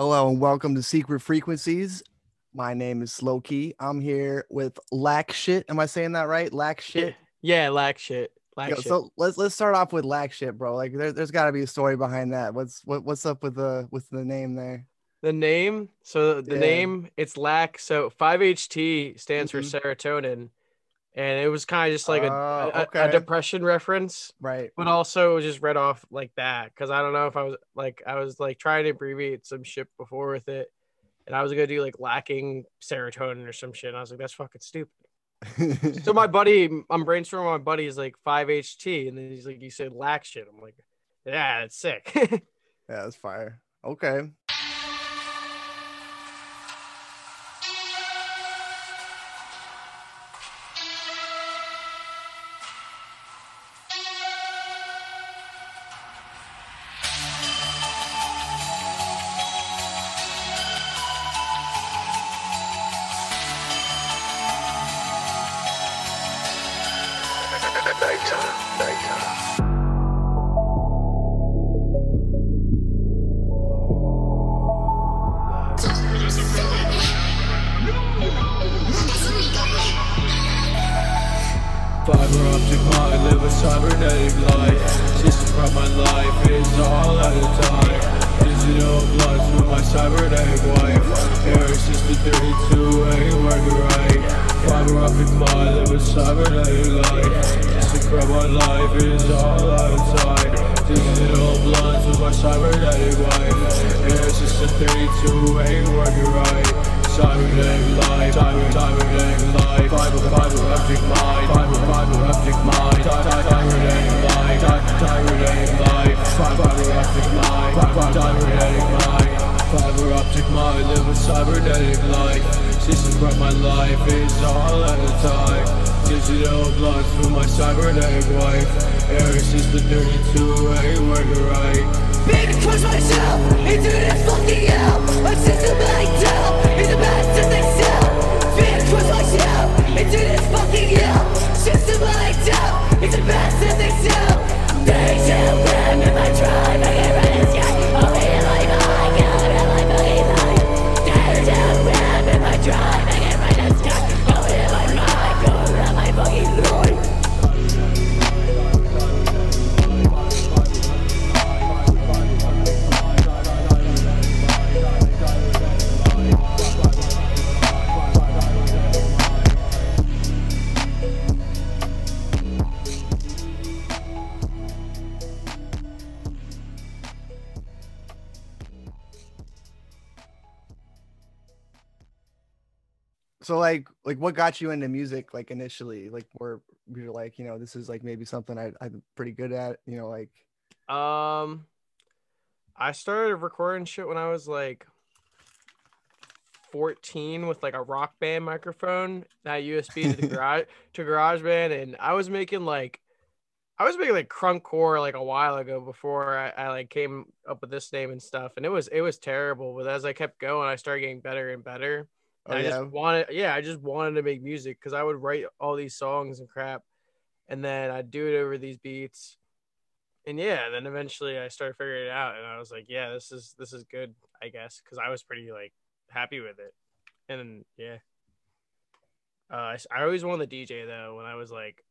Hello and welcome to Secret Frequencies. My name is Slokey. I'm here with Lack Shit. Am I saying that right? Lack Shit. Yeah, lack shit. Lack Yo, shit. so let's let's start off with Lack Shit, bro. Like there, there's got to be a story behind that. What's what, what's up with the with the name there? the name, so the Yeah. name, it's lack. So 5-HT stands Mhm. for serotonin. And it was kind of just like a, Oh, a- a, depression reference, Right. but also it was just read off like that. Cause I don't know if I was like, I was like trying to abbreviate some shit before with it. And I was to do like lacking serotonin or some shit. And I was like, that's fucking stupid. So my buddy, I'm brainstorming. My buddy is like 5-HT. And then he's like, you said lack shit. I'm like, yeah, that's sick. yeah, that's fire. Okay. Cybernetic wife. Air system 32 I ain't working right. Baby, push myself into this fucking hell. A system I tell the best that they sell. Baby, push myself into this fucking hell. System I tell is the best that they sell. They tell them if I try, oh, oh, I get right as sky. I'll like my god, I'm like fucking life. They tell them if I try, So like like what got you into music like initially? Like where you're like, you know, this is like maybe something I I'm pretty good at, you know, like Um, I started recording shit when I was like 14 with like a rock band microphone, that USB to the garage to GarageBand, and I was making like I was making like crunkcore like a while ago before I, I like came up with this name and stuff, and it was it was terrible. But as I kept going, I started getting better and better. Oh I yeah. just wanted, yeah, I just wanted to make music because I would write all these songs and crap, and then I'd do it over these beats, and yeah, then eventually I started figuring it out, and I was like, yeah, this is this is good, I guess, because I was pretty like happy with it, and then yeah, uh, I, I always wanted the DJ though when I was like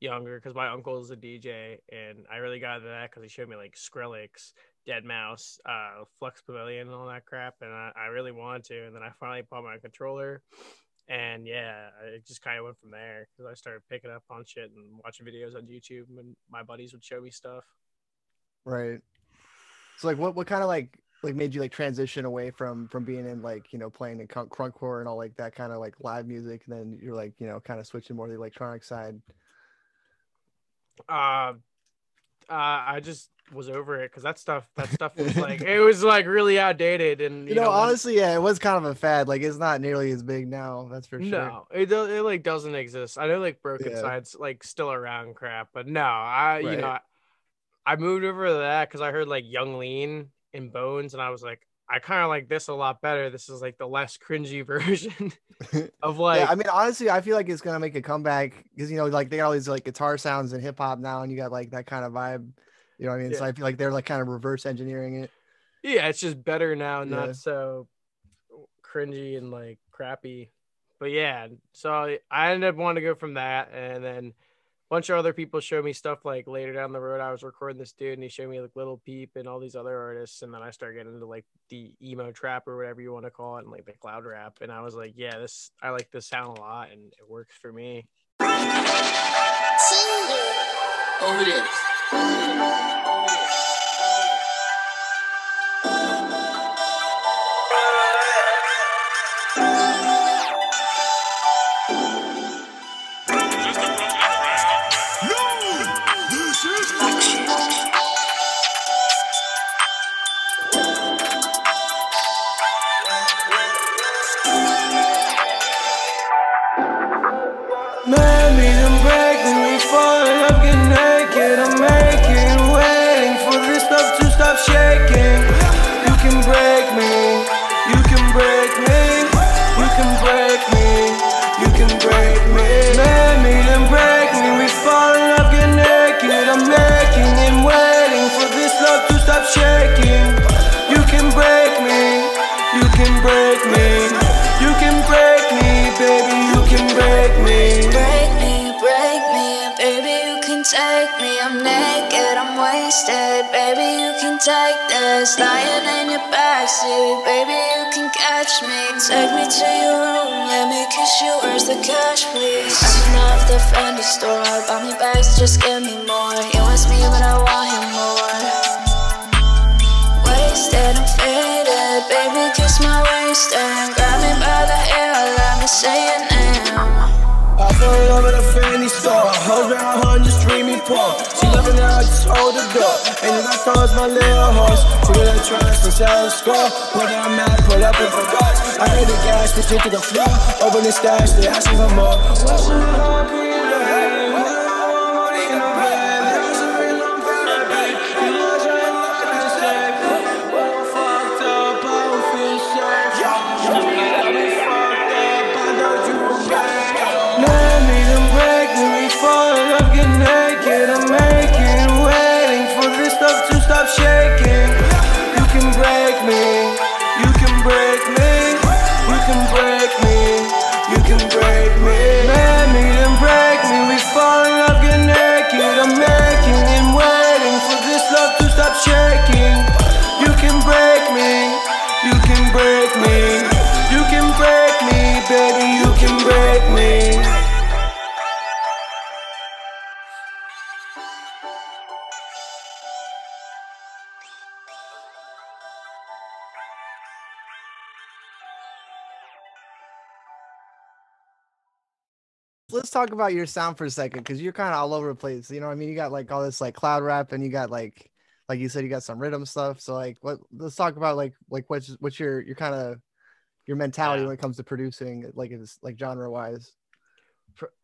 younger because my uncle is a DJ, and I really got into that because he showed me like Skrillex, Deadmau5, uh, Flux Pavilion, and all that crap, and I, I really wanted to, and then I finally bought my controller, and yeah, it just kind of went from there because I started picking up on shit and watching videos on YouTube, and my buddies would show me stuff. Right. So like what what kind of like like made you like transition away from from being in like, you know, playing in crunk crunkcore and all like that kind of like live music and then you're like, you know, kind of switching more to the electronic side. Uh, uh, I just was over it because that stuff, that stuff was like, it was like really outdated, and You, know, when- honestly, yeah, it was kind of a fad. Like it's not nearly as big now, that's for sure. No, it. It like doesn't exist. I know like Broken Yeah. Side's like still around, crap, but no, I you know, I, moved over to that because I heard like Yung Lean in Bones, and I was like, I kind of like this a lot better. This is like the less cringy version of like, yeah, I mean, honestly, I feel like it's gonna make a comeback because you know, like they got all these like guitar sounds and hip hop now, and you got like that kind of vibe. You know what I mean? So I feel like they're like kind of reverse engineering it. Yeah, it's just better now, Yeah. not so cringy and like crappy. But yeah, so I- I ended up wanting to go from that, and then a bunch of other people showed me stuff like later down the road. I was recording this dude, and he showed me like Little Peep and all these other artists, and then I started getting into like the emo trap or whatever you want to call it, and like the cloud rap, and I was like, yeah, this I like this sound a lot, and it works for me. Over there. Oh. This. Lying in your backseat, baby, you can catch me. Take me to your room, let me kiss you. Where's the cash, please? Coming off the Fendi store, buy me bags, just give me more. You ask me, but I want him more. Wasted, I'm faded, baby, kiss my waist and grab me by the hair, let me say. I fell in love at a Fendi store. Hoes round her, just dreamy poor. She loving it, I just hold the door. And if I toss my little horse, she with a trust and sell a score. Put on mad, put up and forgot. I hit the gas, push it to the floor. Open the stash, they asking for more. What's in the Let's talk about your sound for a second, because you're kind of all over the place. You know, what I mean, you got like all this like cloud rap, and you got like, like you said, you got some rhythm stuff. So like, what? Let's talk about like, like what's what's your your kind of your mentality Yeah. when it comes to producing, like it's like genre wise.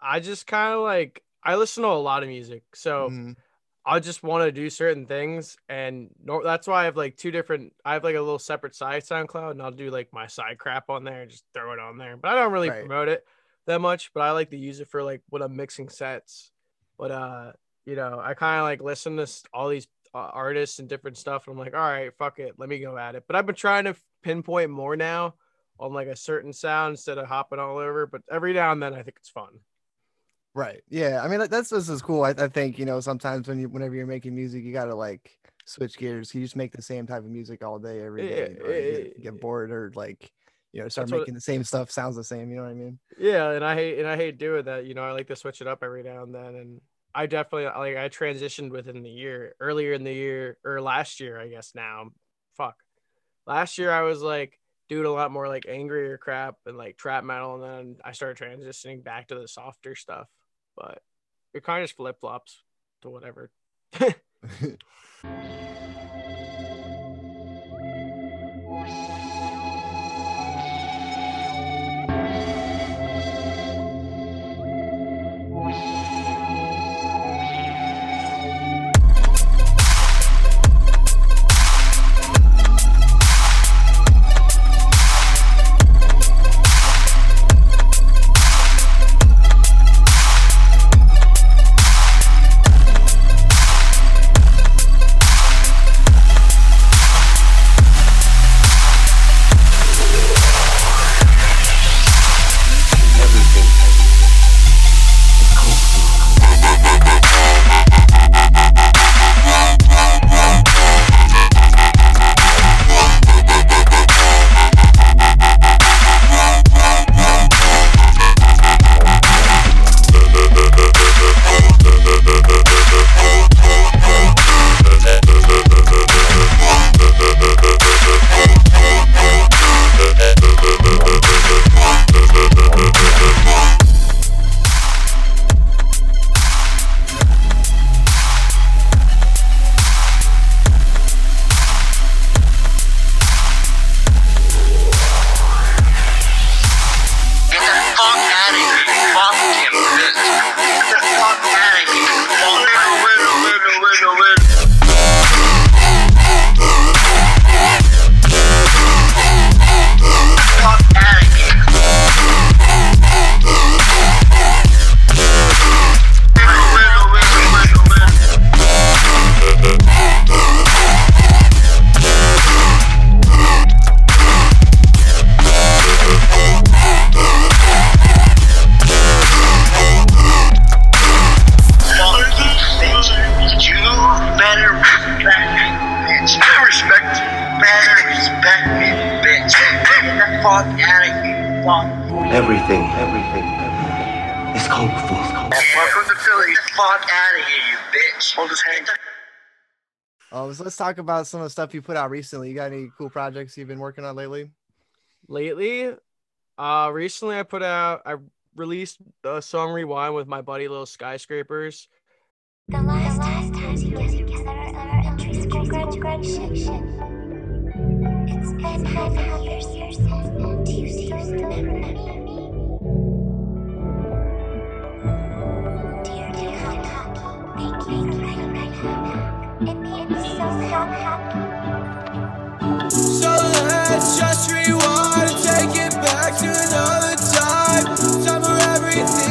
I just kind of like I listen to a lot of music, so Mhm. I just want to do certain things, and that's why I have like two different. I have like a little separate side SoundCloud, and I'll do like my side crap on there and just throw it on there. But I don't really Right. promote it that much. But I like to use it for like when I'm mixing sets. But uh, you know, I kind of like listen to all these uh, artists and different stuff, and I'm like, all right, fuck it, let me go at it. But I've been trying to pinpoint more now on like a certain sound instead of hopping all over. But every now and then, I think it's fun. Right. Yeah. I mean, that's this is cool. I, I think you know sometimes when you whenever you're making music, you gotta like switch gears. You just make the same type of music all day every day. you know, you Yeah, get bored or like you know start That's what- making the same stuff sounds the same. You know what I mean? Yeah, and I hate and I hate doing that. You know, I like to switch it up every now and then. And I definitely like I transitioned within the year, earlier in the year or last year, I guess now. Fuck. Last year I was like doing a lot more like angrier crap and like trap metal, and then I started transitioning back to the softer stuff. But it kind of just flip flops to whatever. let's talk about some of the stuff you put out recently. You got any cool projects you've been working on lately? lately uh recently i put out i released the song rewind with my buddy little skyscrapers The last time you guys together at our entry school graduation. It's been half a year since. Do you still remember me? So, let's just rewind and take it back to another time. Time where everything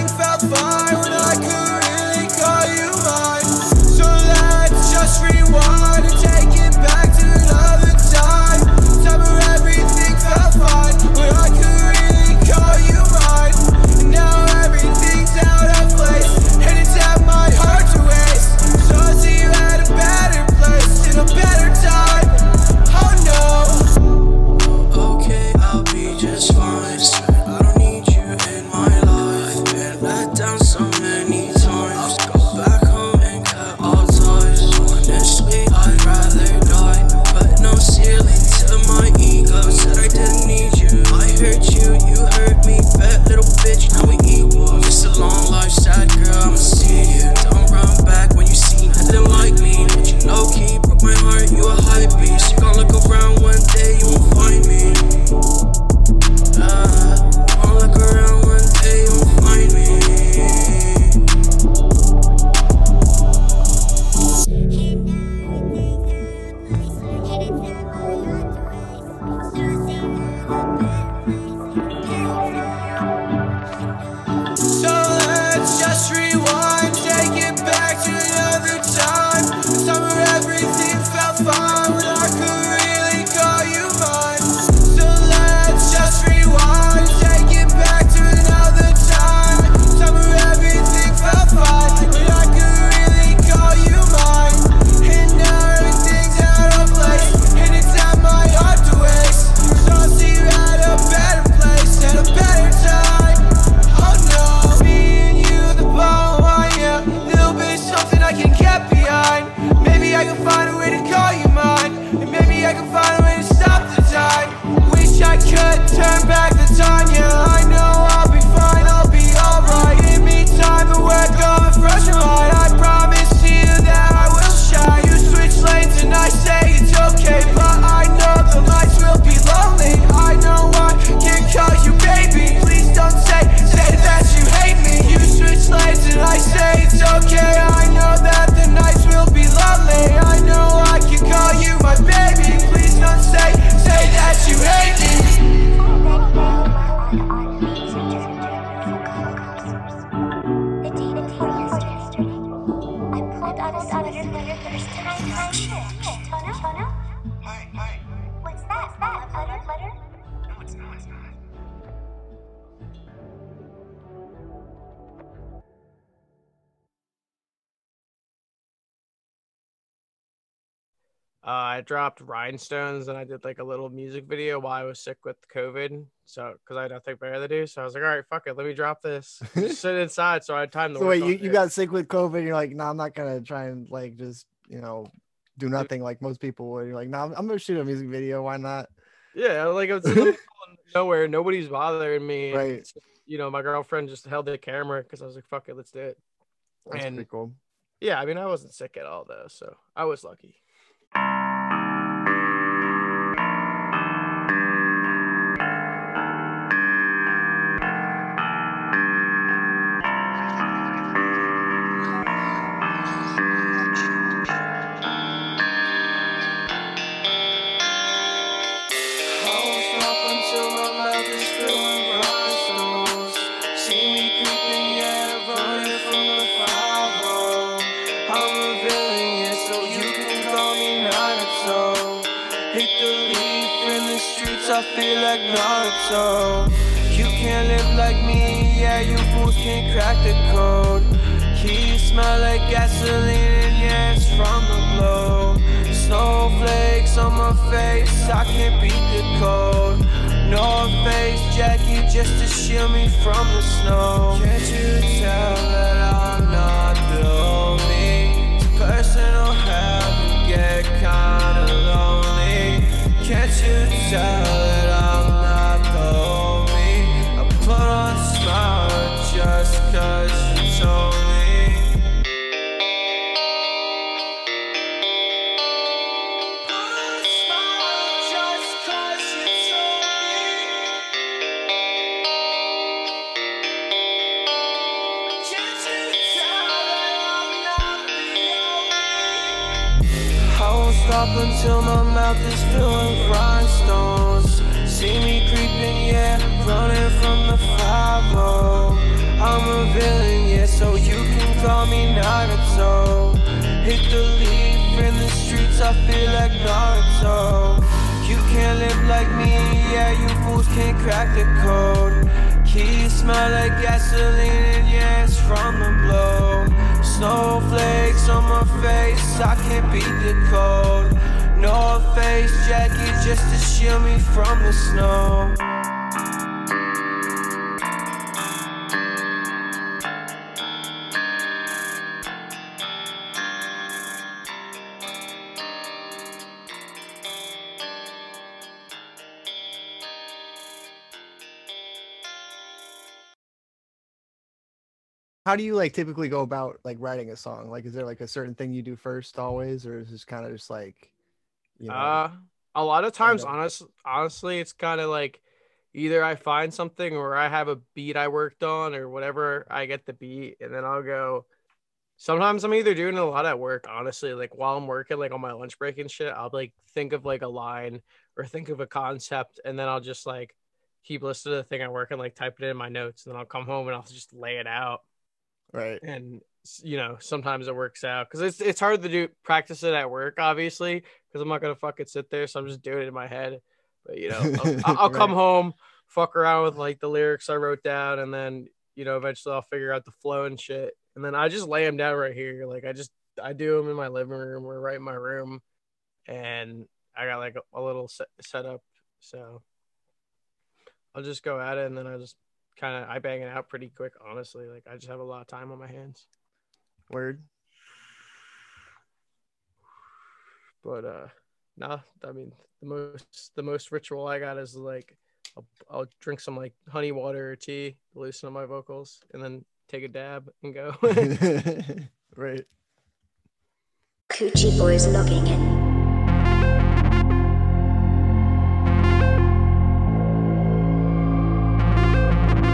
uh i dropped rhinestones and i did like a little music video while i was sick with covid so because i had nothing better to do so i was like all right fuck it let me drop this Just sit inside so i had time to So wait, you, you got sick with COVID. And you're like, no, I'm not gonna try and like just you know do nothing like most people would. You're like, no, I'm, I'm gonna shoot a music video. Why not? Yeah, like I was in the middle of nowhere. Nobody's bothering me. and, Right. You know, my girlfriend just held the camera because I was like, "Fuck it, let's do it." That's and pretty cool. yeah, I mean, I wasn't sick at all though, so I was lucky. up, so you can't live like me. Yeah, you fools can't crack the code. Keys smell like gasoline, and yeah, it's from the glow. Snowflakes on my face, I can't beat the cold. North Face jacket just to shield me from the snow. Can't you tell that I? My mouth is filled with rhinestones. See me creeping, yeah, running from the 5 I'm a villain, yeah, so you can call me Naruto. Hit the leaf in the streets, I feel like Naruto. You can't live like me, yeah, you fools can't crack the code. Keys smell like gasoline, and yeah, it's from the blow. Snowflakes on my face, I can't beat the cold. North Face jacket just to shield me from the snow. How do you like typically go about like writing a song? Like, is there like a certain thing you do first always, or is this kind of just like, you know, Uh, a lot of times, honest, honestly, it's kind of like either I find something or I have a beat I worked on or whatever. I get the beat and then I'll go. Sometimes I'm either doing a lot at work, honestly, like while I'm working, like on my lunch break and shit. I'll like think of like a line or think of a concept, and then I'll just like keep listening to the thing I work and like type it in my notes, and then I'll come home and I'll just lay it out right? and you know sometimes it works out because it's it's hard to do practice it at work obviously because I'm not gonna fucking sit there so I'm just doing it in my head but you know I'll, I'll- come Right. home fuck around with like the lyrics I wrote down and then you know eventually I'll figure out the flow and shit and then I just lay them down right here like I just I do them in my living room or right in my room and I got like a, a little set, up. so I'll just go at it and then I just kind of I bang it out pretty quick honestly like I just have a lot of time on my hands Word. But uh nah, i mean the most the most ritual i got is like I'll, I'll drink some like honey water or tea to loosen up my vocals and then take a dab and go right. Coochie boys logging in.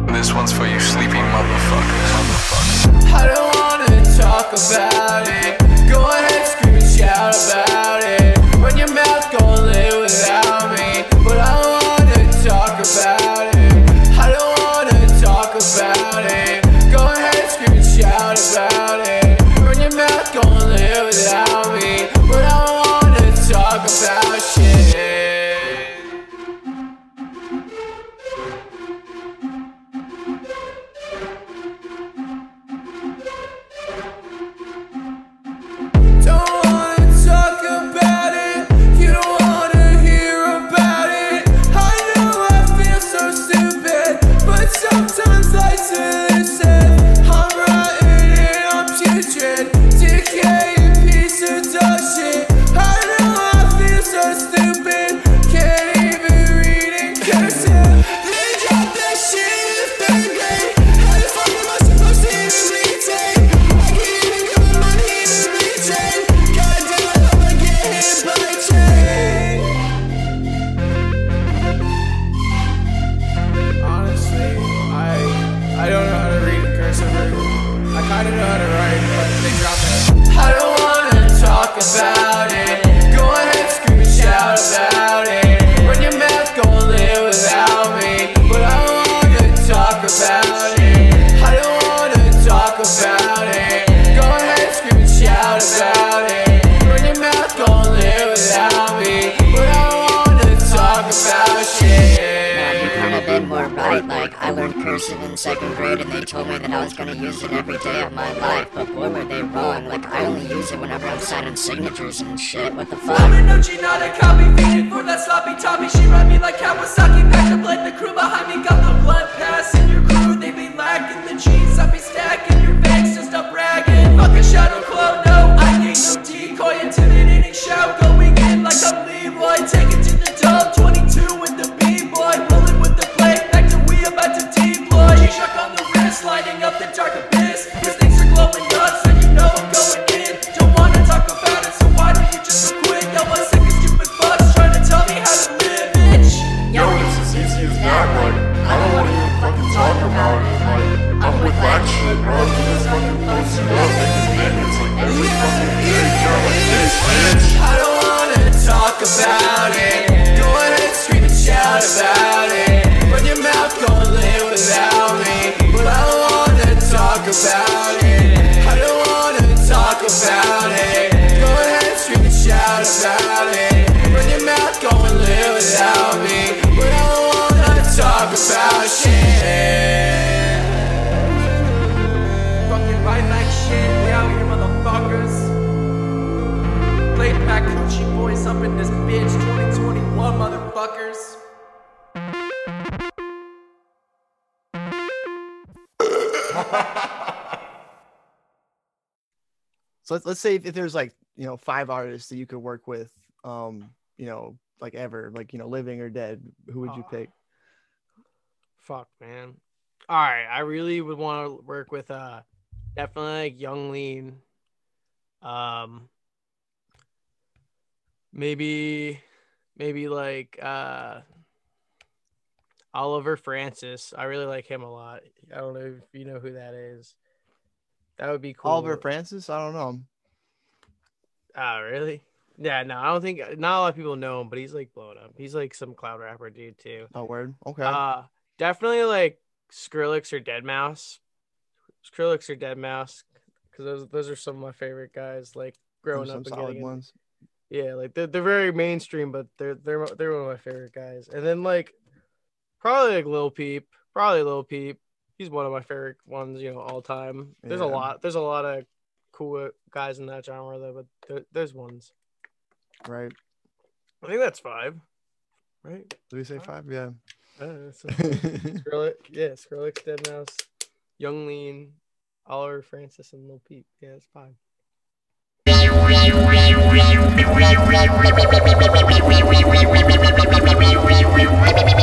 This one's for you sleeping motherfuckers. motherfuckers. I don't wanna talk about it. If, if there's like you know five artists that you could work with, um, you know, like ever, like you know, living or dead, who would you Oh. pick? Fuck, man. All right, I really would want to work with uh definitely like Yung Lean. Um maybe maybe like uh Oliver Francis. I really like him a lot. I don't know if you know who that is. That would be cool. Oliver Francis? I don't know. Oh, really? Yeah, no, I don't think not a lot of people know him, but he's like blowing up. He's like some cloud rapper dude too. Oh, word. Okay. Uh definitely like Skrillex or Deadmau5. Skrillex or Deadmau5, because those those are some of my favorite guys. Like growing up some solid ones. yeah, like they're they're very mainstream, but they're they're they're one of my favorite guys. And then like probably like Lil Peep, probably Lil Peep. He's one of my favorite ones, you know, all time. There's a lot. There's a lot of cool guys in that genre though, but there, there's ones. Right. I think that's five, right? Did we say five? Yeah. Uh, so Skrillex, yeah, Skrillex, Dead Mouse, Yung Lean, Oliver Francis, and Lil Peep. Yeah, that's five.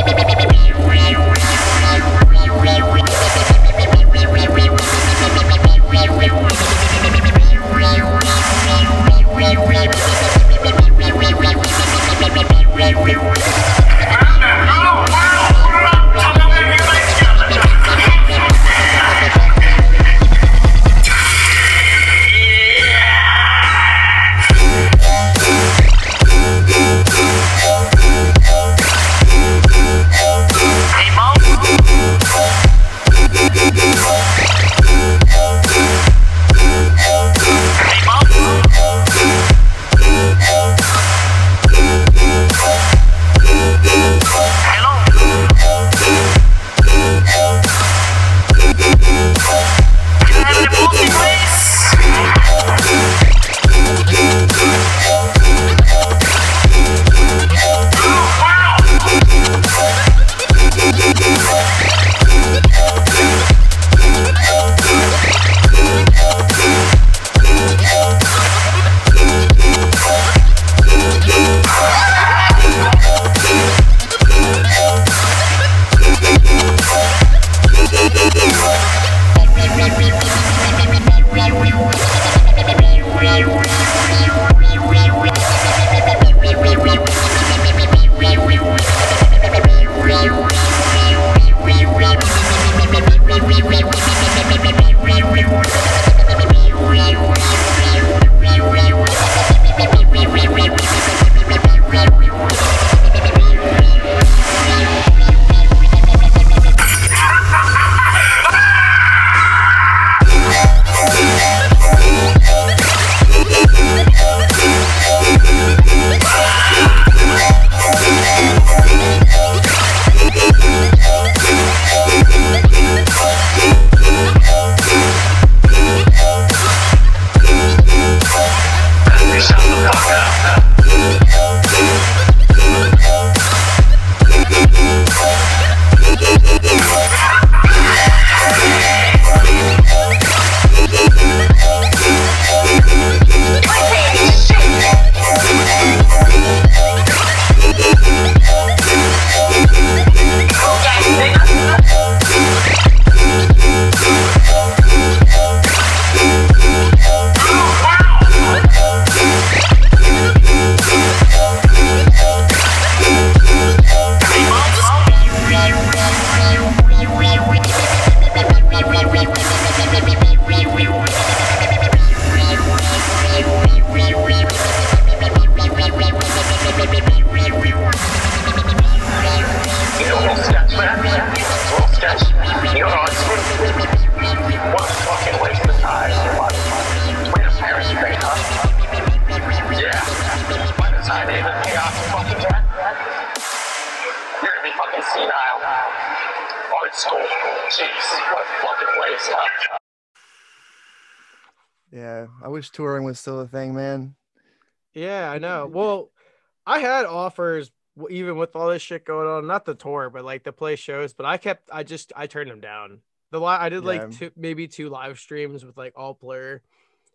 even with all this shit going on, not the tour, but like the play shows. But I kept, I just, I turned them down. The li- I did Yeah. like two, maybe two live streams with like all blur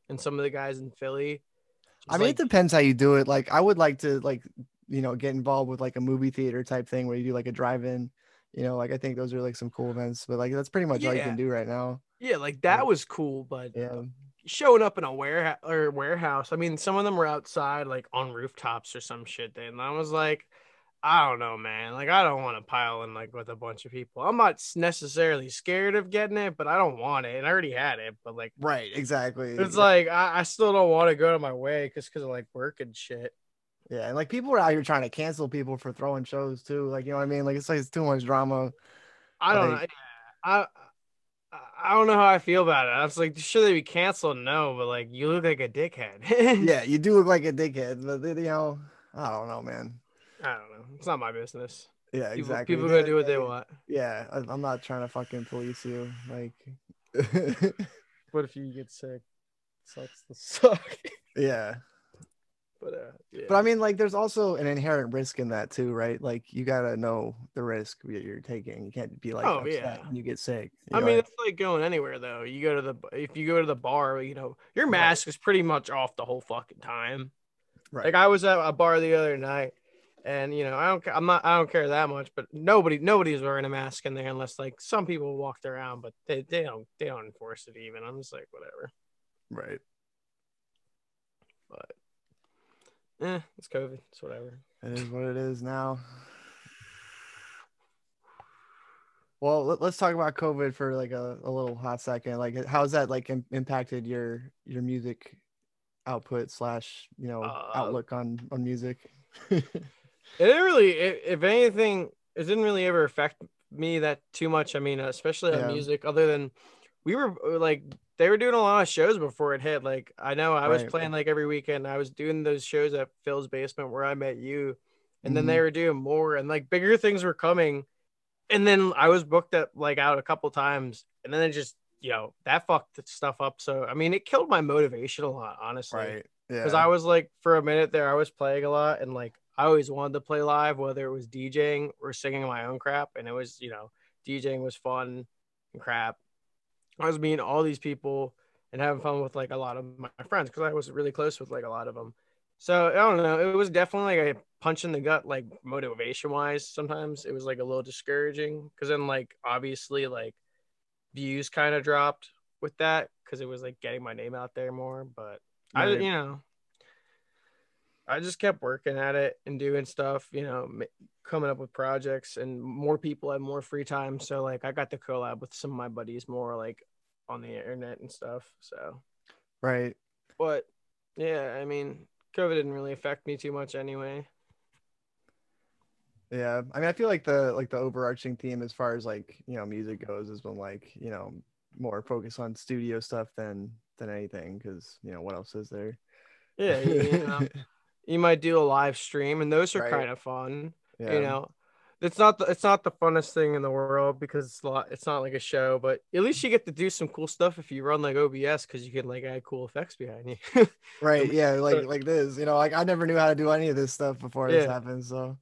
and some of the guys in Philly. I mean, like, it depends how you do it. Like, I would like to like you know get involved with like a movie theater type thing where you do like a drive-in. You know, like I think those are like some cool events, but like that's pretty much all you can do right now. yeah, like that was cool, but Yeah, showing up in a warehouse or warehouse. I mean, some of them were outside, like on rooftops or some shit. Then I was like, I don't know, man. Like, I don't want to pile in like with a bunch of people. I'm not necessarily scared of getting it, but I don't want it. And I already had it, but like, right, exactly. it's like I, I still don't want to go to my way just because of like work and shit. yeah, and like people are out here trying to cancel people for throwing shows too. Like, you know what I mean? Like, it's like it's too much drama. I don't know. Like- I, I I don't know how I feel about it. I was like, should they be canceled? No, but like, you look like a dickhead. yeah, you do look like a dickhead, but you know, I don't know, man. I don't know. It's not my business. Yeah, People, exactly. people At the gonna do what they want. Yeah, I, I'm not trying to fucking police you. Like, What if you get sick? Sucks to suck. yeah. But uh, yeah. But I mean, like, there's also an inherent risk in that too, right? Like, you gotta know the risk that you're taking. You can't be like, Oh, upset yeah. when you get sick. You I know, mean, it's like going anywhere though. You go to the if you go to the bar, you know, your mask is pretty much off the whole fucking time. right? Like I was at a bar the other night, and you know, I don't, I'm not, I don't care that much, but nobody, nobody's wearing a mask in there unless like some people walked around, but they, they don't, they don't enforce it even. I'm just like, whatever. right. But eh, it's COVID. It's whatever. It is what it is now. Well, let, us talk about COVID for like a, a little hot second. Like, how's that like im- impacted your your music output slash you know Uh, outlook on on music? It didn't really, if anything, it didn't really ever affect me that too much. I mean, especially Yeah. on music, other than we were uh, like, they were doing a lot of shows before it hit. Like, I know I was Right. playing like every weekend. I was doing those shows at Phil's basement where I met you, and then Mhm. they were doing more, and like bigger things were coming. And then I was booked at like out a couple times, and then it just, you know, that fucked stuff up. So, I mean, it killed my motivation a lot, honestly right. Yeah. because I was like for a minute there, I was playing a lot, and like I always wanted to play live, whether it was DJing or singing my own crap, and it was you know DJing was fun and crap. I was meeting all these people and having fun with like a lot of my friends because I was really close with like a lot of them. So I don't know, it was definitely like a punch in the gut, like motivation wise. Sometimes it was like a little discouraging because then like obviously like views kind of dropped with that because it was like getting my name out there more, but I, you know, I just kept working at it and doing stuff, you know, coming up with projects, and more people had more free time. So, like, I got to collab with some of my buddies more like on the internet and stuff. So, right. but yeah, I mean, COVID didn't really affect me too much anyway. Yeah, I mean, I feel like the like the overarching theme as far as like you know music goes has been like you know more focus on studio stuff than than anything because you know what else is there? Yeah, you know, you might do a live stream, and those are Right. kind of fun. yeah. you know it's not the, it's not the funnest thing in the world because it's lot it's not like a show but at least you get to do some cool stuff if you run like obs because you can like add cool effects behind you right. Yeah, like like this. You know, like I never knew how to do any of this stuff before this happened. So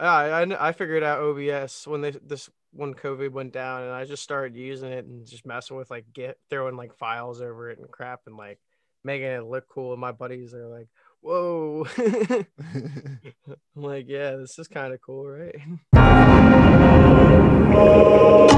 I, I I figured out obs when they this when covid went down and i just started using it and just messing with like get throwing like files over it and crap and like making it look cool and my buddies are like whoa. I'm like yeah this is kind of cool right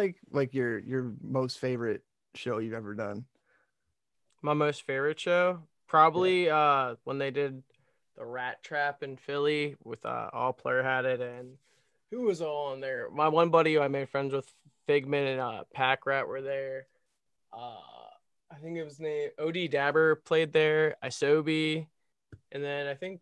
like like your your most favorite show you've ever done? My most favorite show, probably uh when they did the Rat Trap in Philly with uh all player had it and who was all on there? My one buddy who I made friends with, Figment and uh Pack Rat were there. Uh I think it was named OD Dabber played there, Isobi, and then I think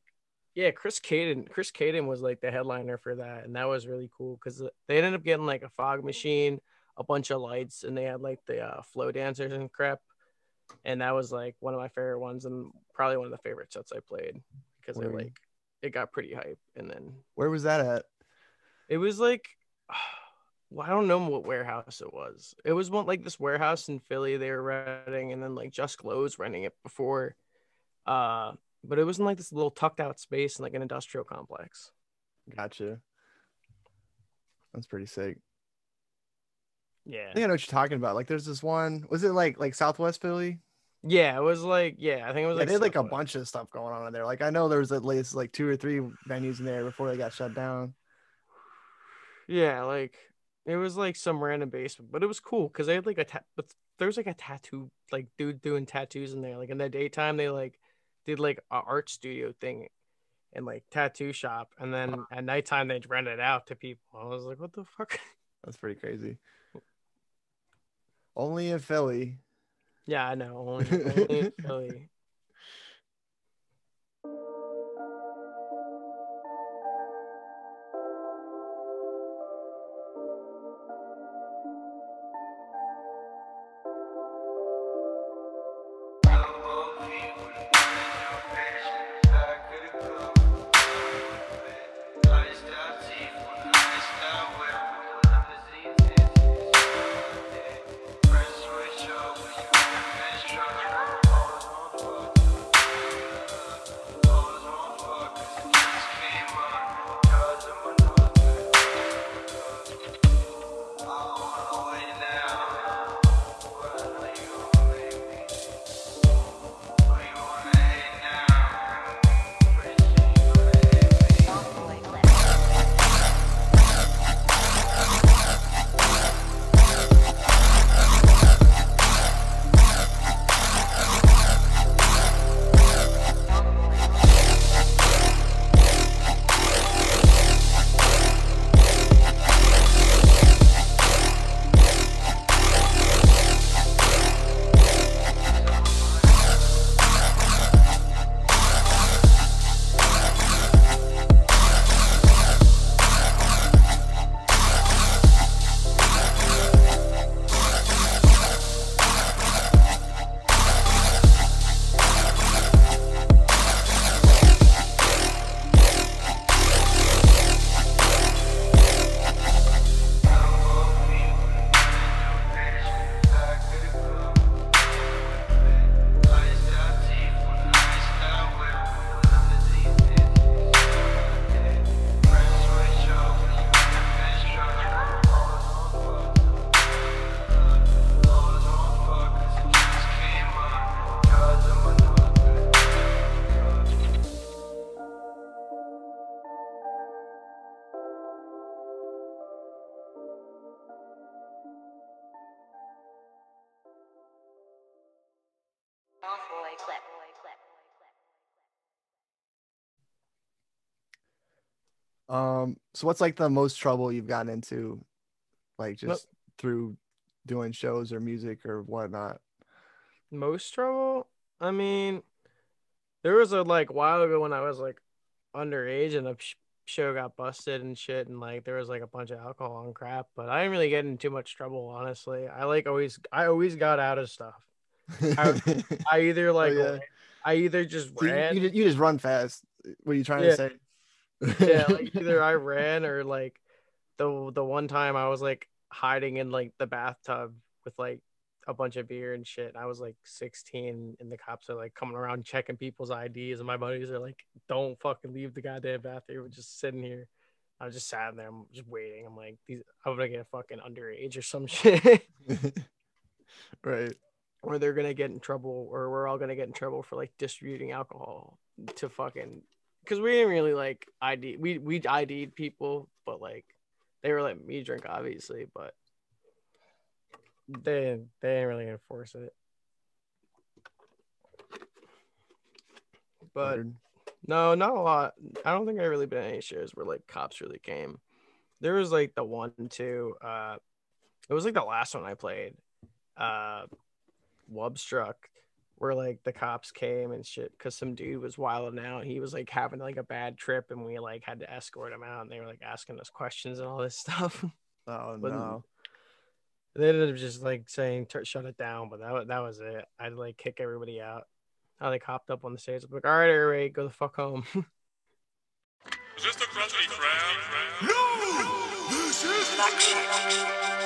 yeah, Chris Caden. Chris Caden was like the headliner for that, and that was really cool because they ended up getting like a fog machine, a bunch of lights, and they had like the uh, flow dancers and crap. And that was like one of my favorite ones, and probably one of the favorite sets I played because it like it got pretty hype. And then Where was that at? it was like, well, I don't know what warehouse it was. It was one like this warehouse in Philly they were renting, and then like Just Glow was renting it before. Uh, but it was in like this little tucked out space in like an industrial complex. Gotcha. That's pretty sick. Yeah. I think I know what you're talking about. Like, there's this one. Was it like like Southwest Philly? Yeah, it was like yeah, I think it was Yeah, like they had like a bunch of stuff going on in there. Like, I know there was at least like two or three venues in there before they got shut down. Yeah, like it was like some random basement, but it was cool because they had like a ta- but there was like a tattoo like dude doing tattoos in there. Like in the daytime, they like did like a art studio thing and like tattoo shop, and then at nighttime they'd rent it out to people. I was like, what the fuck? That's pretty crazy. Only in Philly. yeah, I know. Only, only in Philly. Um, so what's like the most trouble you've gotten into, like just nope. through doing shows or music or whatnot? Most trouble? I mean, there was a like while ago when I was like underage and a sh- show got busted and shit, and like there was like a bunch of alcohol and crap. But I didn't really get in too much trouble, honestly. I like always, I always got out of stuff. I, I either like, Oh, yeah. I either just So ran. you, you just run fast. What are you trying Yeah. to say? yeah, like either I ran or like the the one time I was like hiding in like the bathtub with like a bunch of beer and shit. I was like 16 and the cops are like coming around checking people's IDs and my buddies are like, Don't fucking leave the goddamn bathroom. We're just sitting here. I was just sat there, I'm just waiting. I'm like, these I'm gonna get fucking underage or some shit. right. Or they're gonna get in trouble, or we're all gonna get in trouble for like distributing alcohol to fucking because we didn't really like ID we we ID'd people, but like they were letting me drink obviously, but they they didn't really enforce it. But Word. no, not a lot. I don't think I really been any shows where like cops really came. There was like the one two Uh, it was like the last one I played. Uh, Wubstruck, where like the cops came and shit because some dude was wilding out. He was like having like a bad trip, and we like had to escort him out. And they were like asking us questions and all this stuff. Oh But- no. they ended up just like saying "Tur- shut it down, but that that was it. I'd like kick everybody out. I like hopped up on the stage. I'm like, all right, everybody, go the fuck home. Is this the Krusty Krab? Thank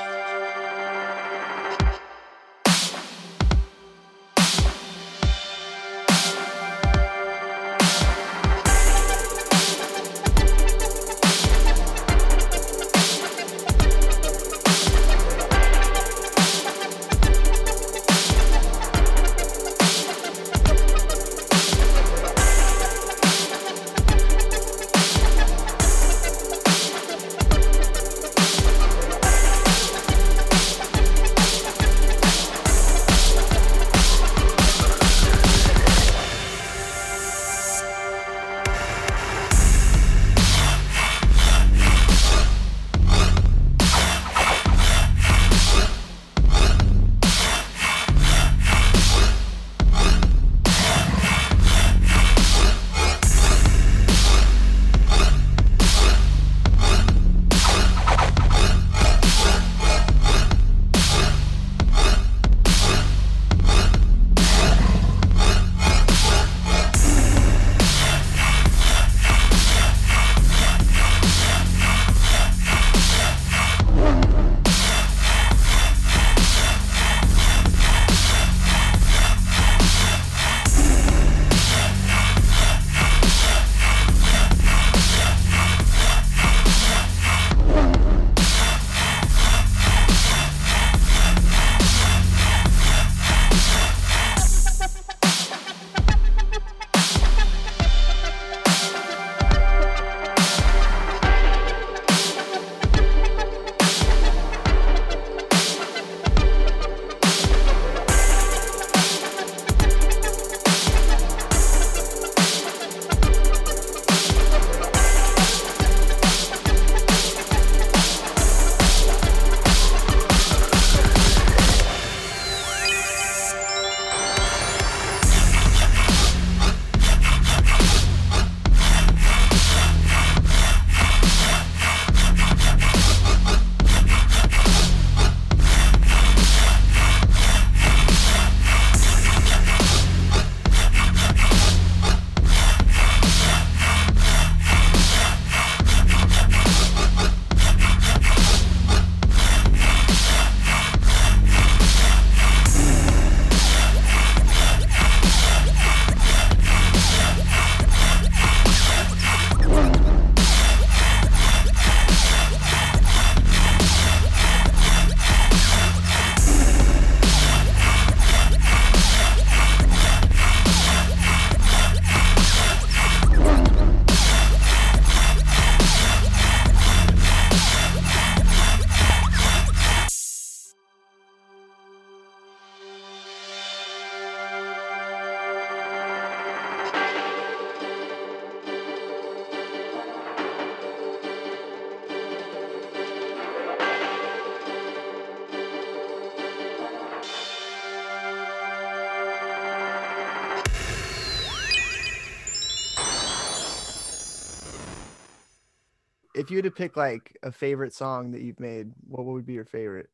you had to pick like a favorite song that you've made, what would be your favorite?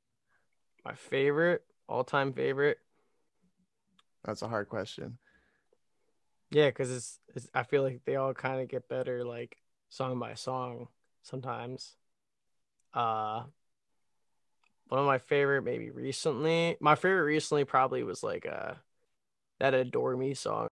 My favorite, all time favorite. That's a hard question. Yeah, because it's, it's I feel like they all kind of get better like song by song sometimes. Uh one of my favorite maybe recently. My favorite recently probably was like uh that Adore Me song.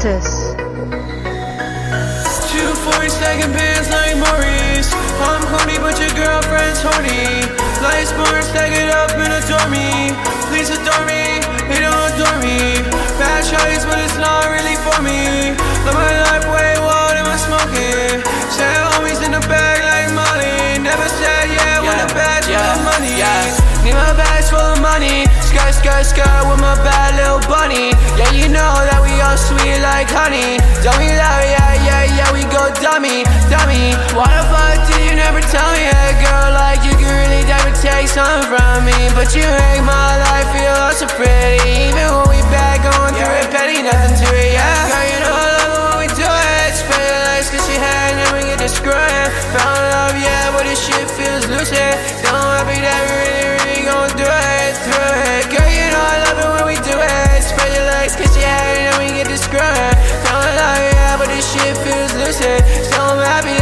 Cactus. Two 40 second bands like Maurice. I'm corny, but your girlfriend's horny. Light smart, stack it up and adore me. Please adore me, they don't adore me. Bad choice, but it's not really for me. Live my life way, what am I smoking? Say homies in the bag like Molly. Never said yeah, when the bag's full of money. Need my bags full of money. Skirt, skirt, skirt with my bad little bunny. Yeah, you know that we all sweet like honey. Dummy love, yeah, yeah, yeah, we go dummy, dummy. Why the fuck did you never tell me that girl like you can really never take something from me? But you make my life feel so pretty. Even when we bad going through it, petty, nothing to it, yeah. Girl, you know I love it when we do it. Spend your legs cause she had and then we get to screwing. Found love, yeah, but this shit feels lucid. So happy that we really, really gon' do it, it. Girl, you know I love it when we do it. Spread your legs cause you had and then we get to screwing. Found love, yeah, but this shit feels lucid. So I'm happy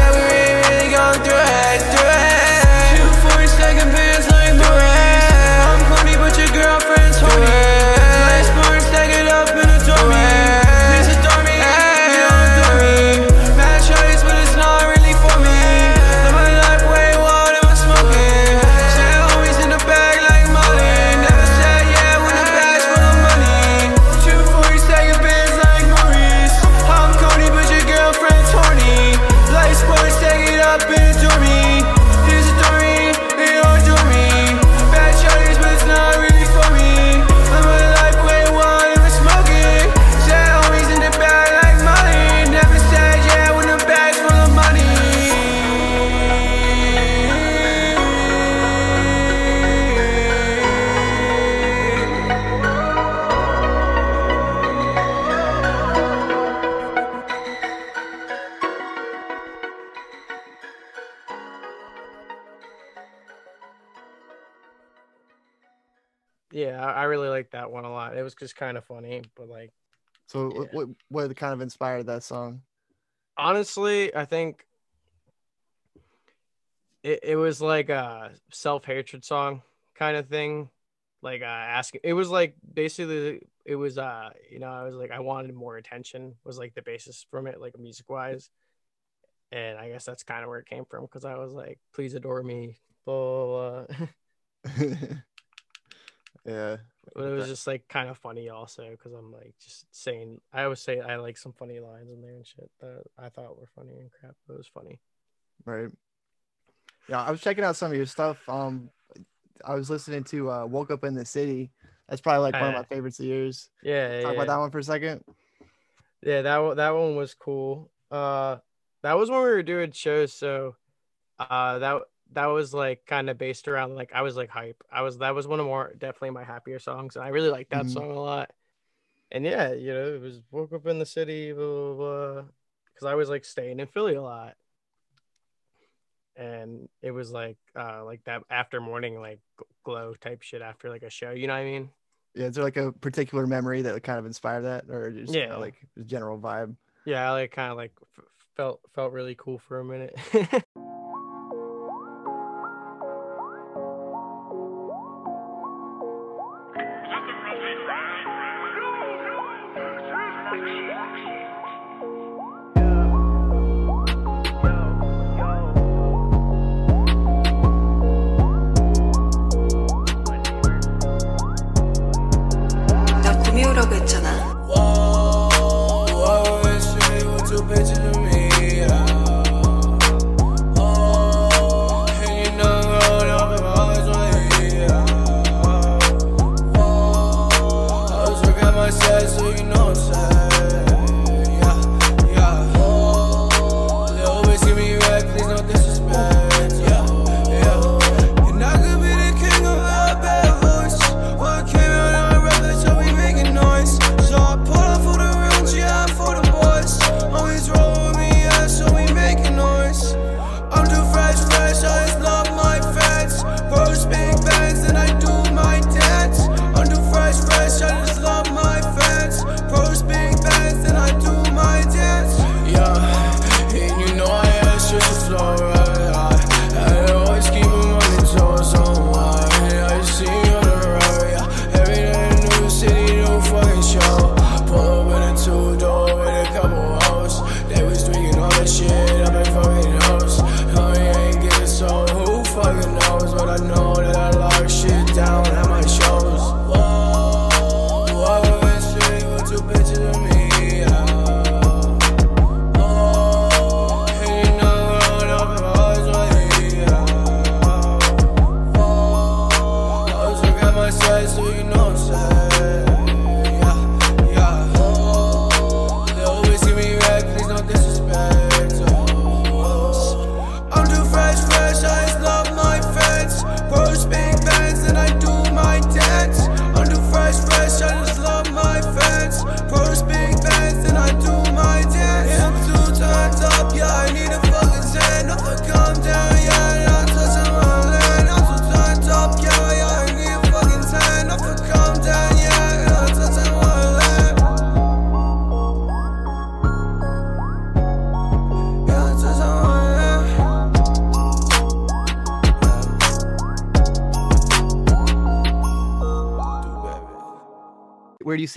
was just kind of funny, but like So what, what what kind of inspired that song? honestly, I think it, it was like a self hatred song kind of thing. Like uh asking it was like basically it was uh you know, I was like I wanted more attention was like the basis from it, like music wise. And I guess that's kind of where it came from because I was like, please adore me, blah blah blah. yeah. But it was just like kind of funny also because I'm like just saying I always say I like some funny lines in there and shit that I thought were funny and crap. But it was funny. Right. Yeah, I was checking out some of your stuff. Um, I was listening to uh, "Woke Up in the City." That's probably like one of my favorites of yours. Yeah, Talk yeah. about that one for a second. Yeah, that one that one was cool. Uh that was when we were doing shows, so uh that that was like kind of based around like I was like hype. I was that was one of more definitely my happier songs, and I really liked that Mhm. song a lot. And yeah, you know, it was woke up in the city, blah blah blah, because I was like staying in Philly a lot, and it was like uh like that after morning like glow type shit after like a show. You know what I mean? Yeah, is there like a particular memory that kind of inspired that, or just Yeah. like the general vibe? Yeah, I like kind of like f- felt felt really cool for a minute.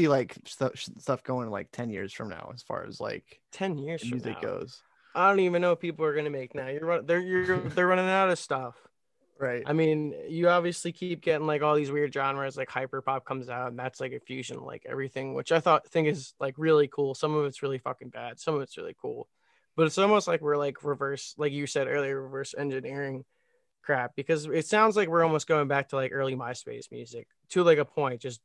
see like stuff stuff going like 10 years from now as far as like 10 years music now. goes? I don't even know what people are gonna make now. You're run- they're you're they're running out of stuff. Right. I mean, you obviously keep getting like all these weird genres, like hyper pop comes out, and that's like a fusion, like everything, which I thought think is like really cool. Some of it's really fucking bad, some of it's really cool, but it's almost like we're like reverse, like you said earlier, reverse engineering crap because it sounds like we're almost going back to like early MySpace music to like a point, just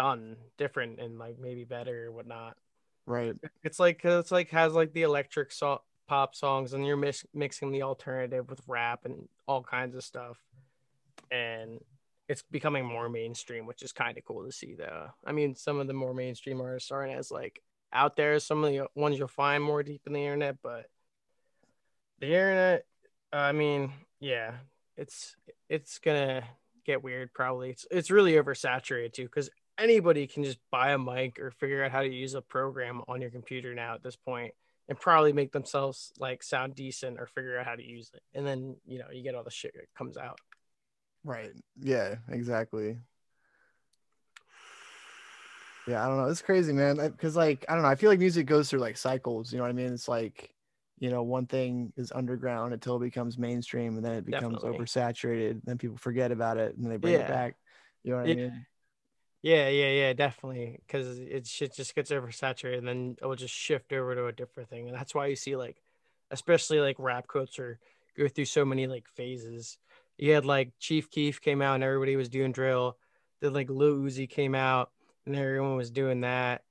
redone, different, and like maybe better or whatnot. Right. It's like uh, it's like has like the electric so- pop songs, and you're mix- mixing the alternative with rap and all kinds of stuff, and it's becoming more mainstream, which is kind of cool to see. Though, I mean, some of the more mainstream artists aren't as like out there some of the ones you'll find more deep in the internet, but the internet, I mean, yeah, it's it's gonna get weird probably. It's it's really oversaturated too because anybody can just buy a mic or figure out how to use a program on your computer now at this point and probably make themselves like sound decent or figure out how to use it. And then, you know, you get all the shit that comes out. Right. Yeah, exactly. Yeah, I don't know. It's crazy, man. Because like I don't know. I feel like music goes through like cycles. You know what I mean? It's like you know one thing is underground until it becomes mainstream, and then it becomes Definitely. oversaturated. Then people forget about it, and then they bring Yeah. it back. You know what Yeah. I mean? Yeah, yeah, yeah, definitely. Because it shit just gets oversaturated, and then it will just shift over to a different thing, and that's why you see like, especially like rap culture go through so many like phases. You had like Chief Keef came out, and everybody was doing drill. Then like Lil Uzi came out, and everyone was doing that.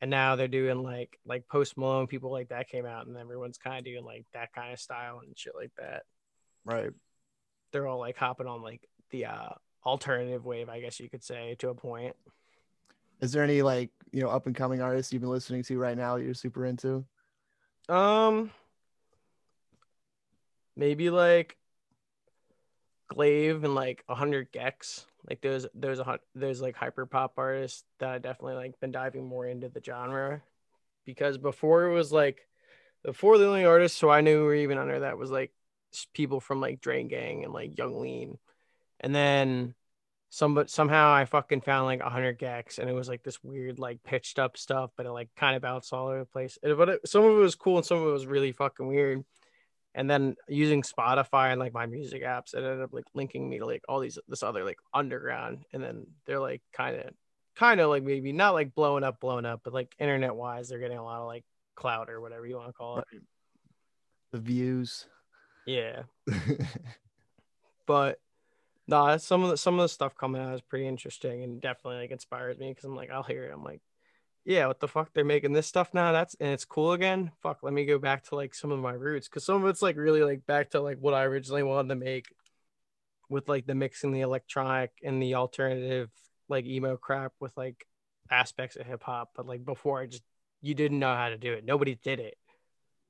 And now they're doing like like Post Malone, people like that came out, and everyone's kind of doing like that kind of style and shit like that. Right. They're all like hopping on like the uh alternative wave, I guess you could say, to a point. Is there any like you know up and coming artists you've been listening to right now that you're super into? Um, maybe like Glaive and like a hundred gecs. Like those, those, those like hyper pop artists that I definitely like been diving more into the genre because before it was like before the only artists who I knew were even under that was like people from like Drain Gang and like Yung Lean, and then some but somehow I fucking found like a hundred gecs and it was like this weird like pitched up stuff, but it like kind of bounced all over the place. It- but it, some of it was cool and some of it was really fucking weird. And then using Spotify and like my music apps, it ended up like linking me to like all these this other like underground, and then they're like kind of kind of like maybe not like blowing up, blowing up, but like internet wise, they're getting a lot of like clout or whatever you want to call it. The views. Yeah. but no, some of the some of the stuff coming out is pretty interesting and definitely like inspires me because I'm like I'll hear it. I'm like, yeah, what the fuck? They're making this stuff now. That's and it's cool again. Fuck, let me go back to like some of my roots because some of it's like really like back to like what I originally wanted to make with like the mixing the electronic and the alternative like emo crap with like aspects of hip hop. But like before, I just you didn't know how to do it. Nobody did it.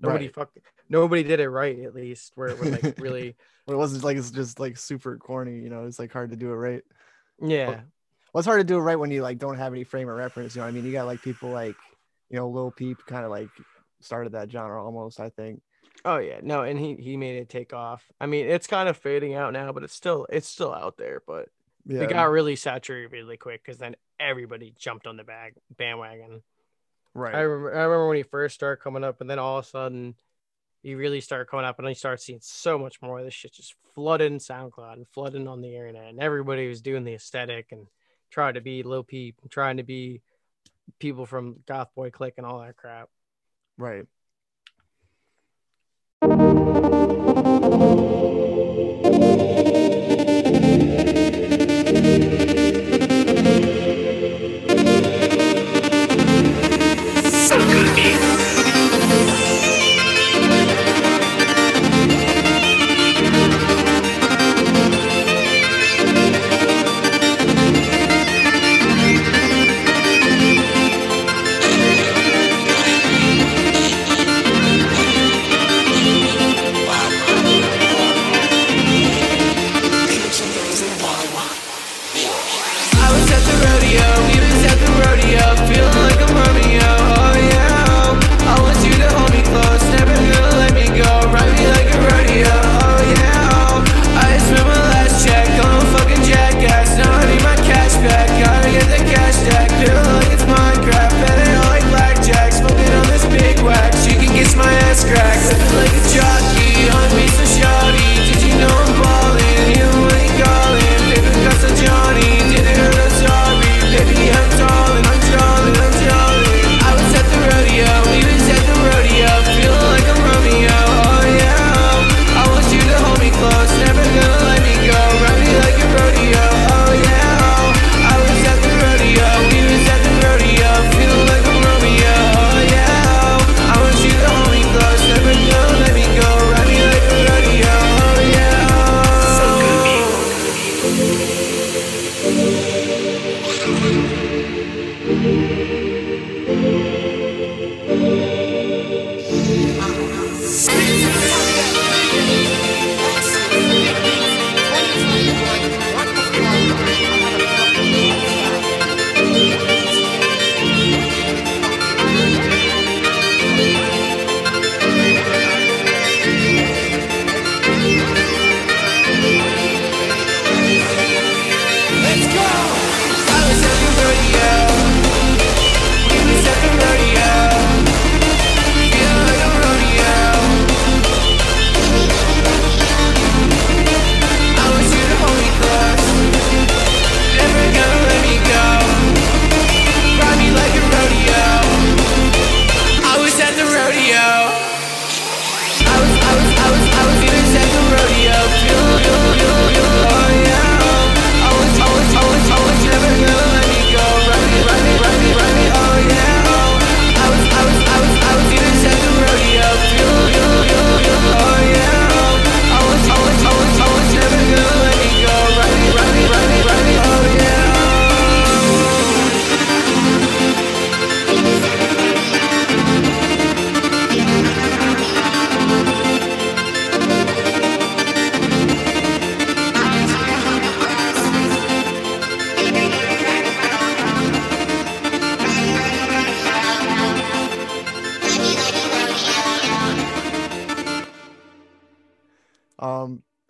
Nobody Right. Nobody did it right. At least where it was like really. But it wasn't like it's just like super corny. You know, it's like hard to do it right. Yeah. Well, it's hard to do it right when you like don't have any frame of reference. You know, I mean, you got like people like you know Lil Peep kind of like started that genre almost. I think. Oh yeah, no, and he he made it take off. I mean, it's kind of fading out now, but it's still it's still out there. But Yeah. it got really saturated really quick because then everybody jumped on the bag bandwagon. Right. I remember, I remember when he first started coming up, and then all of a sudden, he really started coming up, and you start seeing so much more. of This shit just flooding SoundCloud and flooding on the internet, and everybody was doing the aesthetic and trying to be Lil Peep, trying to be people from GothBoiClique and all that crap. Right.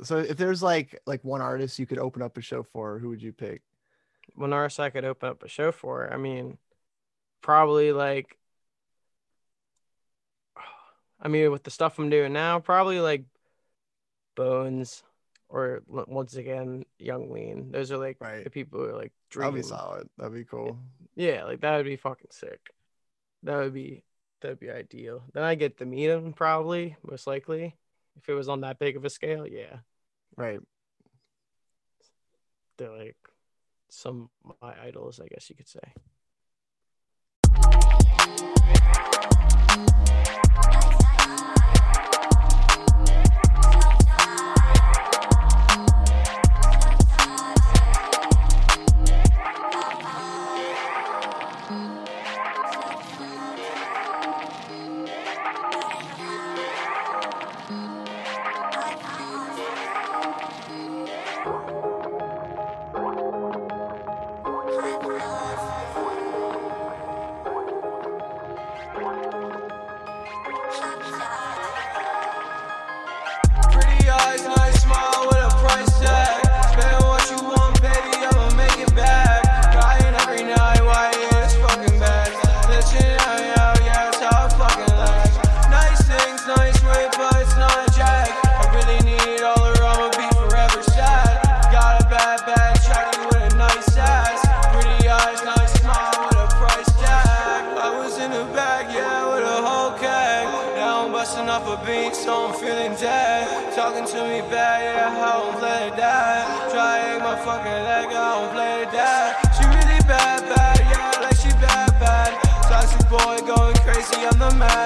So if there's like like one artist you could open up a show for, who would you pick? One artist I could open up a show for. I mean, probably like. I mean, with the stuff I'm doing now, probably like Bones or once again Yung Lean. Those are like Right. the people who are like That'd be solid. That'd be cool. Yeah, like that would be fucking sick. That would be that'd be ideal. Then I get to meet him probably, most likely. If it was on that big of a scale, yeah. Right. They're like some of my idols, I guess you could say. Pretty Bad, yeah, I don't play that. Try my fucking leg, I don't play that. She really bad, bad, yeah, like she bad, bad. Toxic boy going crazy, I'm the mad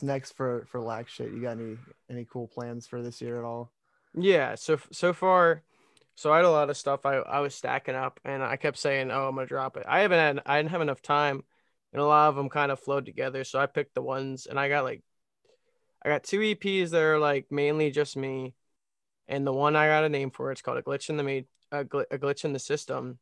What's next for for Lack shit? You got any any cool plans for this year at all? Yeah, so so far, so I had a lot of stuff I I was stacking up, and I kept saying, "Oh, I'm gonna drop it." I haven't had I didn't have enough time, and a lot of them kind of flowed together. So I picked the ones, and I got like, I got two EPs that are like mainly just me, and the one I got a name for it's called a glitch in the ma- a, gl- a glitch in the system.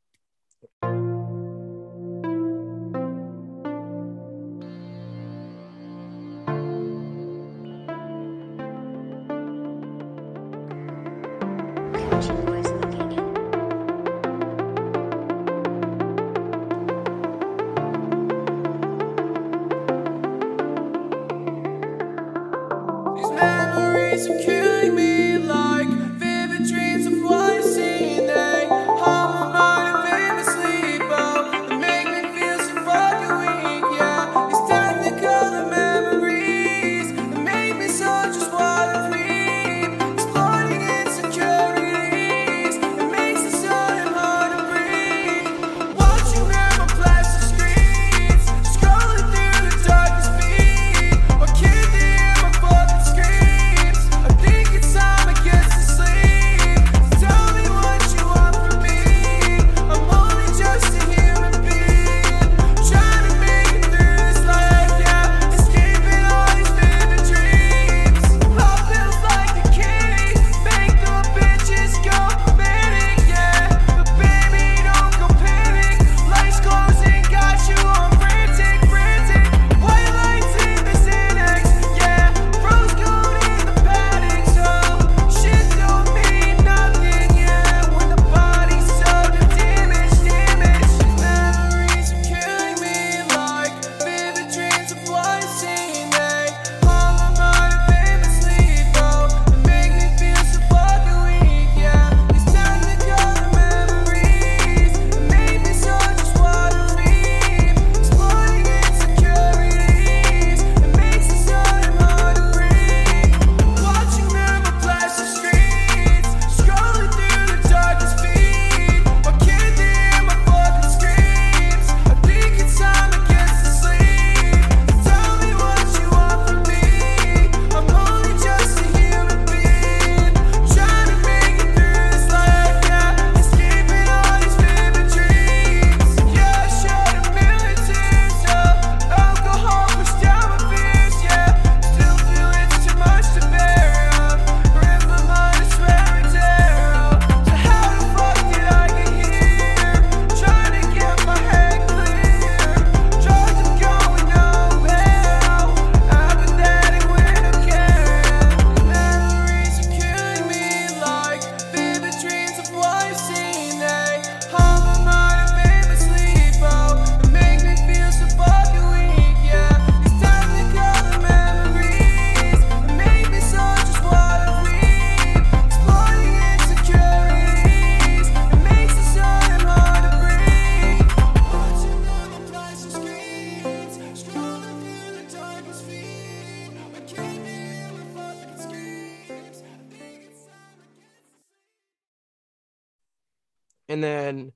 And then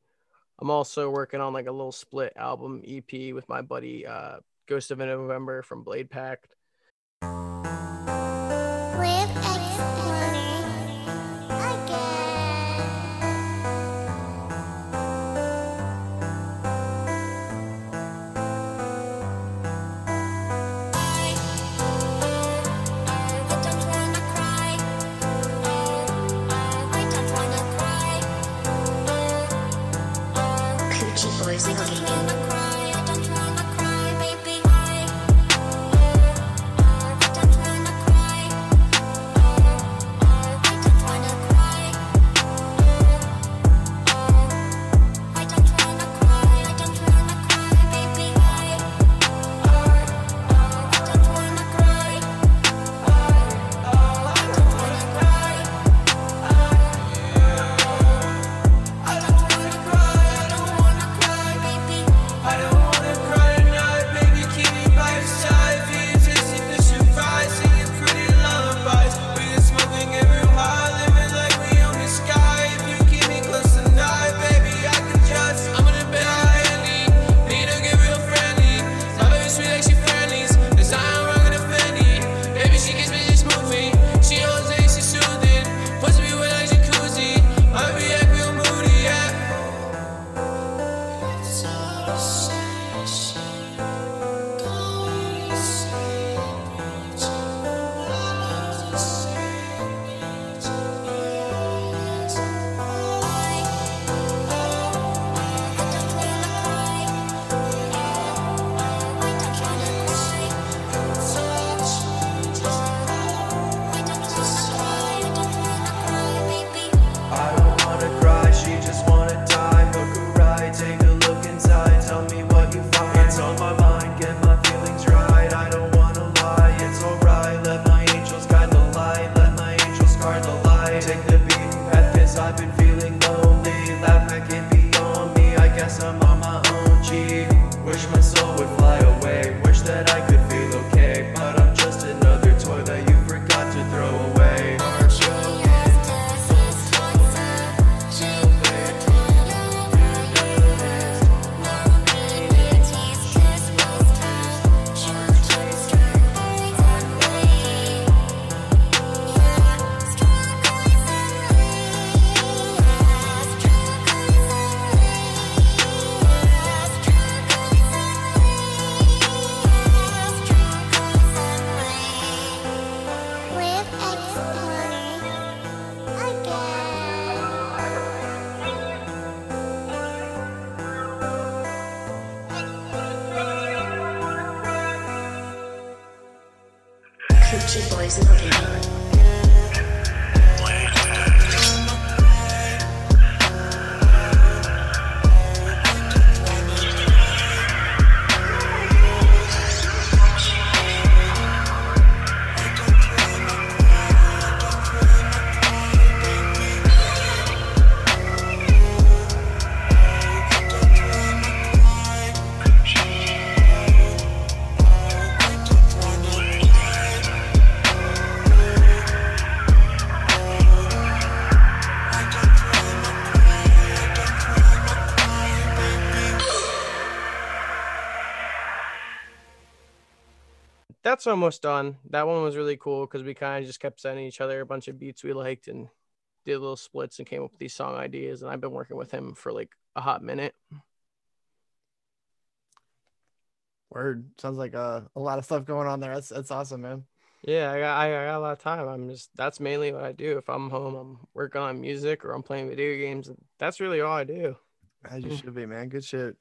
I'm also working on like a little split album EP with my buddy uh, Ghost of November from Blade Pact. That's almost done. That one was really cool because we kind of just kept sending each other a bunch of beats we liked and did little splits and came up with these song ideas. And I've been working with him for like a hot minute. Word sounds like uh, a lot of stuff going on there. That's that's awesome, man. Yeah, I got I, I got a lot of time. I'm just that's mainly what I do. If I'm home, I'm working on music or I'm playing video games. That's really all I do. As you should be, man. Good shit.